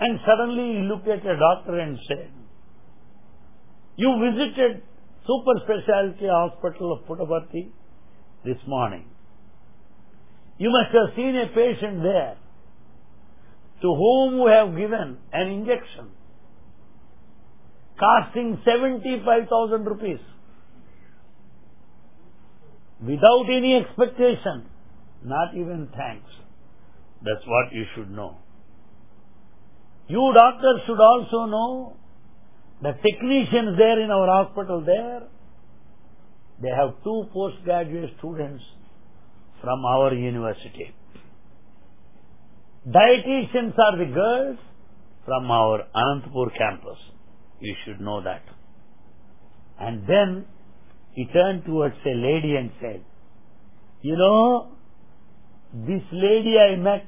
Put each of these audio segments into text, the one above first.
And suddenly he looked at a doctor and said, You visited super specialty hospital of Puttaparthi this morning. You must have seen a patient there to whom we have given an injection costing 75,000 rupees without any expectation, not even thanks. That's what you should know. You doctors should also know the technicians there in our hospital there, they have two postgraduate students from our university. Dietitians are the girls from our Anantapur campus. You should know that. And then he turned towards a lady and said, You know, this lady I met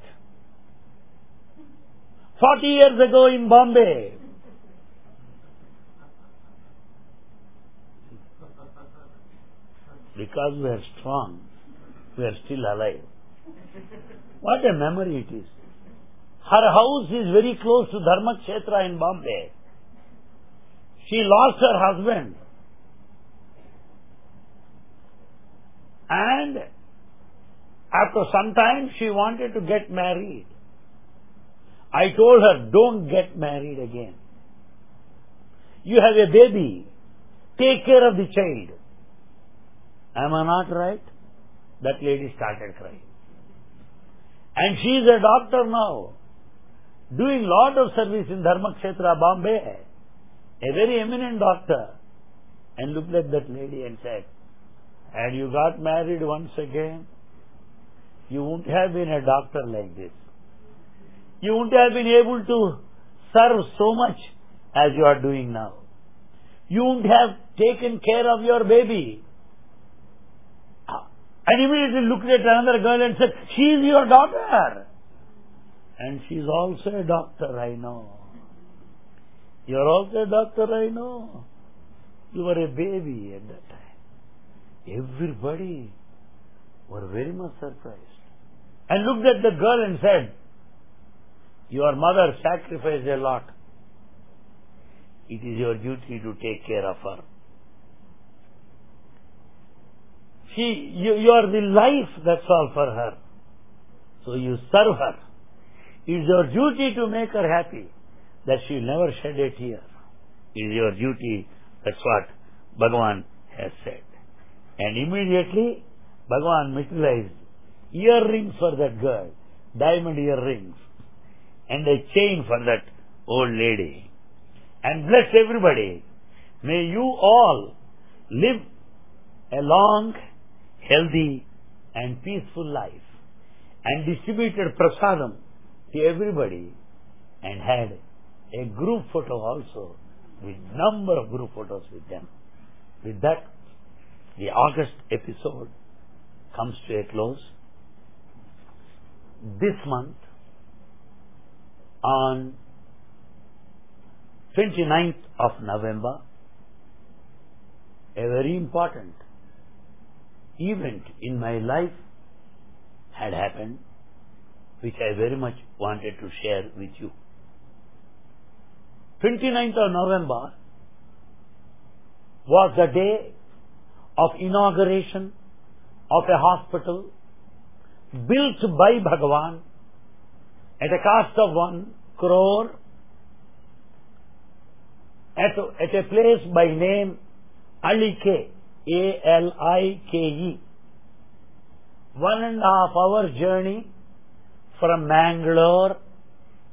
40 years ago in Bombay. Because we are strong, we are still alive. What a memory it is. Her house is very close to Dharmakshetra in Bombay. She lost her husband. And after some time she wanted to get married. I told her, don't get married again. You have a baby. Take care of the child. Am I not right? That lady started crying. And she is a doctor now, doing lot of service in Dharmakshetra, Bombay. A very eminent doctor. And looked at that lady and said, had you got married once again, you wouldn't have been a doctor like this. You wouldn't have been able to serve so much as you are doing now. You wouldn't have taken care of your baby. And immediately looked at another girl and said, She is your daughter. And she is also a doctor, I know. You are also a doctor, I know. You were a baby at that time. Everybody were very much surprised. And looked at the girl and said, Your mother sacrificed a lot. It is your duty to take care of her. She, you, you are the life, that's all for her. So you serve her. It is your duty to make her happy, that she never shed a tear. It is your duty, that's what Bhagavan has said. And immediately, Bhagavan materialized earrings for that girl, diamond earrings, and a chain for that old lady. And bless everybody. May you all live a long, healthy, and peaceful life. And distributed prasadam to everybody and had a group photo also with number of group photos with them. With that, the August episode comes to a close. This month, on 29th of November, a very important event in my life had happened, which I very much wanted to share with you. 29th of November was the day of inauguration of a hospital built by Bhagavan at a cost of one crore at, at a place by name Alike, A-L-I-K-E. One and a half hour journey from Mangalore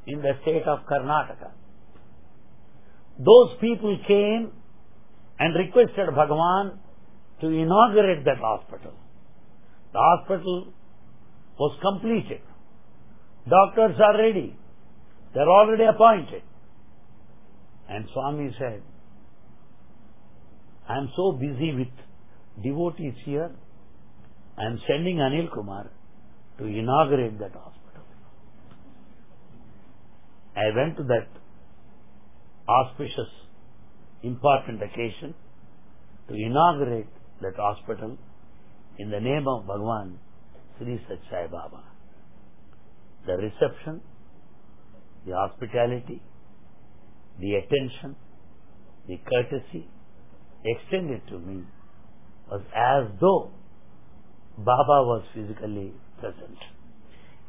in the state of Karnataka. Those people came and requested Bhagwan to inaugurate that hospital. The hospital was completed. Doctors are ready. They are already appointed. And Swami said, I am so busy with devotees here, I am sending Anil Kumar to inaugurate that hospital. I went to that auspicious, important occasion to inaugurate that hospital in the name of Bhagwan Sri Sathya Baba. The reception the hospitality, the attention, the courtesy extended to me was as though Baba was physically present,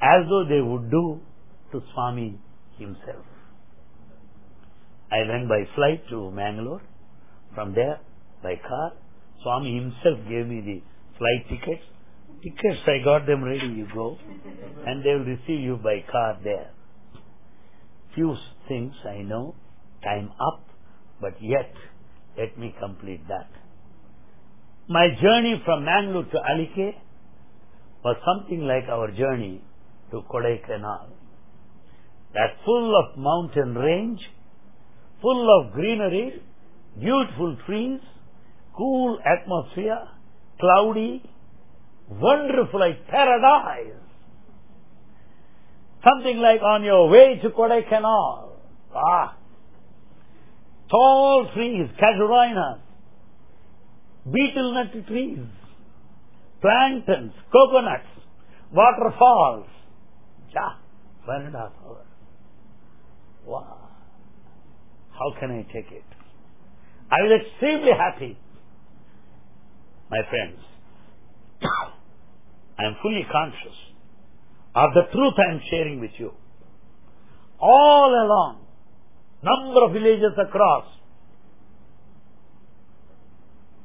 as though they would do to Swami himself. I went by flight to Mangalore. From there, by car, Swami himself gave me the flight tickets. Tickets, I got them ready, you go. And they will receive you by car there. Few things I know, time up, but yet, let me complete that. My journey from Mangalore to Alike was something like our journey to Kodaikanal. That full of mountain range, full of greenery, beautiful trees, cool atmosphere, cloudy, wonderful like paradise. Something like on your way to Kodaikanal. Ah! Tall trees, casuarinas, betel nut trees, plantains, coconuts, waterfalls. Yeah, one and a half. Wow. How can I take it? I was extremely happy. My friends, I am fully conscious of the truth I am sharing with you. All along, number of villages across,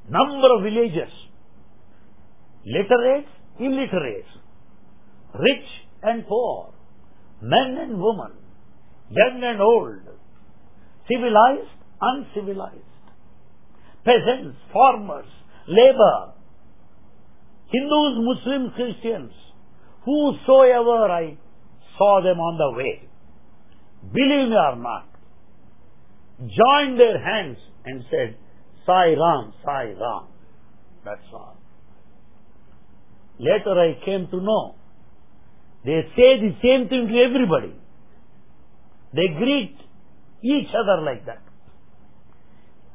number of villages, literate, illiterate, rich and poor, men and women, young and old, civilized, uncivilized, peasants, farmers, labor, Hindus, Muslims, Christians, whosoever I saw them on the way, believe me or not, joined their hands and said, Sai Ram, Sai Ram. That's all. Later I came to know, they say the same thing to everybody. They greet each other like that.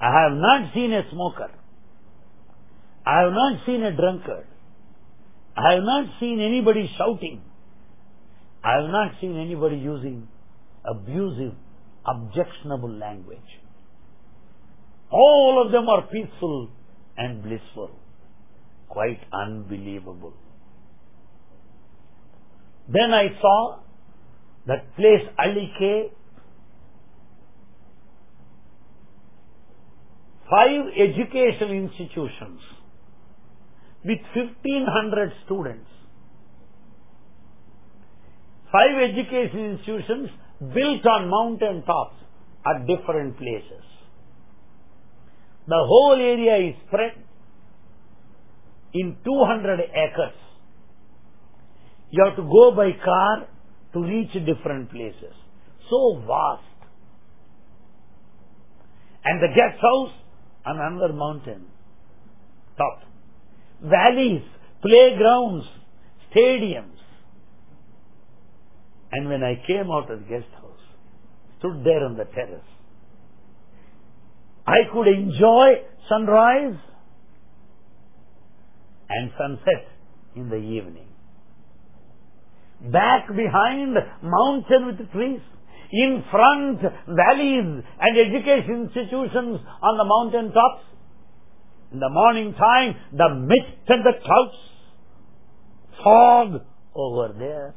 I have not seen a smoker. I have not seen a drunkard. I have not seen anybody shouting. I have not seen anybody using abusive, objectionable language. All of them are peaceful and blissful. Quite unbelievable. Then I saw that place Ali Alike, five educational institutions with 1500 students. Five education institutions built on mountain tops at different places. The whole area is spread in 200 acres. You have to go by car to reach different places. So vast. And the guest house on another mountain top valleys, playgrounds, stadiums. And when I came out of the guest house, stood there on the terrace, I could enjoy sunrise and sunset in the evening. Back behind, mountain with trees. In front, valleys and education institutions on the mountain tops. In the morning time, the mist and the clouds, fog over there.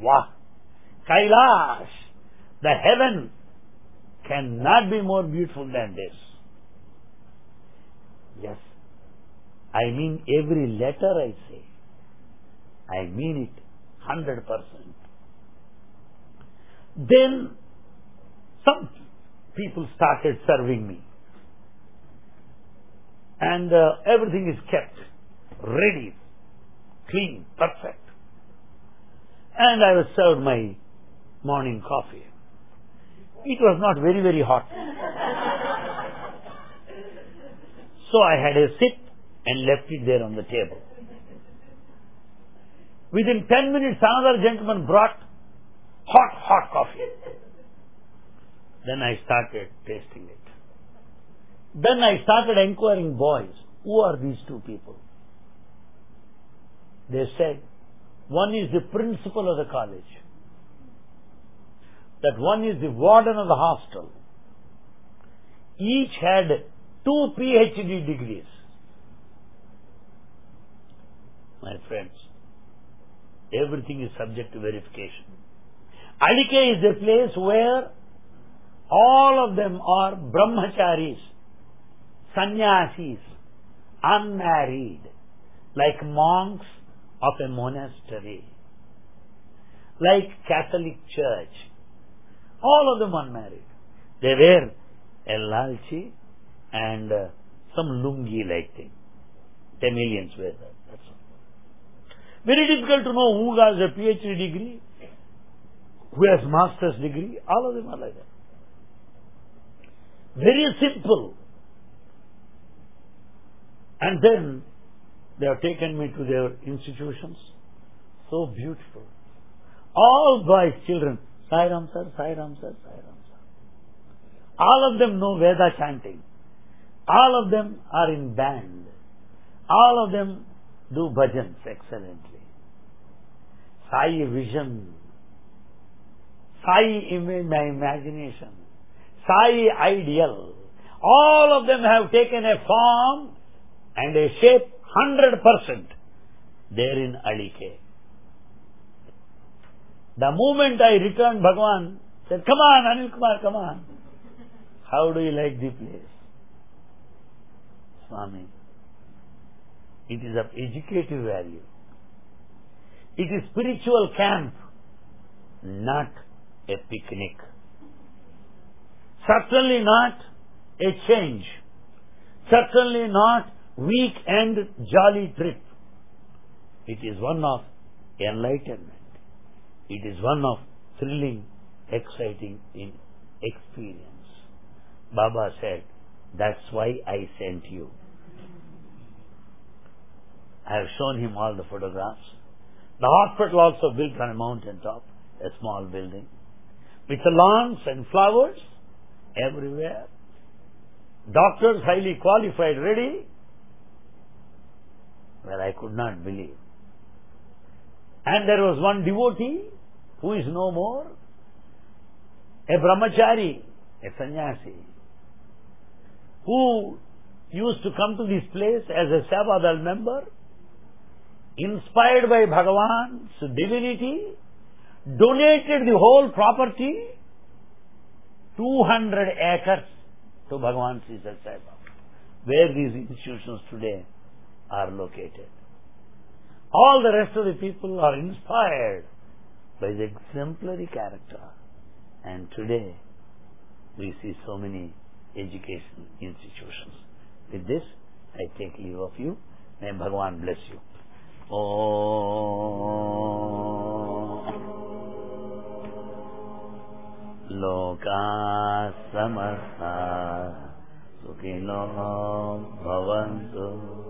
Wow! Kailash, the heaven cannot be more beautiful than this. Yes, I mean every letter I say. I mean it 100%. Then some people started serving me and uh, everything is kept ready, clean, perfect. And I was served my morning coffee. It was not very, very hot. so I had a sip and left it there on the table. Within 10 minutes, another gentleman brought hot, hot coffee. Then I started tasting it. Then I started inquiring boys, who are these two people? They said, one is the principal of the college. that one is the warden of the hostel. Each had two PhD degrees. My friends, everything is subject to verification. Alike is a place where all of them are brahmacharis, sannyasis, unmarried, like monks of a monastery, like Catholic Church. All of them unmarried. They wear a lalchi and uh, some lungi like thing. Tamilians wear that. That's all. Very difficult to know who has a PhD degree, who has master's degree. All of them are like that. Very simple. And then they have taken me to their institutions. So beautiful. All boys, children. Sai Ram sir, Sai Ram sir, Sai Ram sir. All of them know Veda chanting. All of them are in band. All of them do bhajans excellently. Sai vision. Sai image, my imagination. Sai ideal. All of them have taken a form and a shape 100% there in Alike. The moment I returned, Bhagavan said, Come on, Anil Kumar, come on. How do you like the place? Swami, it is of educative value. It is spiritual camp, not a picnic. Certainly not a change. Certainly not weekend jolly trip. It is one of enlightenment. It is one of thrilling, exciting in experience. Baba said, that's why I sent you. I have shown him all the photographs. The hospital also built on a mountain top, a small building, with lawns and flowers everywhere. Doctors highly qualified, ready. Well, I could not believe. And there was one devotee who is no more, a brahmachari, a sannyasi, who used to come to this place as a Sevadal member, inspired by Bhagavan's divinity, donated the whole property, 200 acres to Bhagavan Sri Sai where these institutions today are located. All the rest of the people are inspired by the exemplary character. And today, we see so many education institutions. With this, I take leave of you. May Bhagavan bless you. लोका समस्ता सुखिनो भवन्तु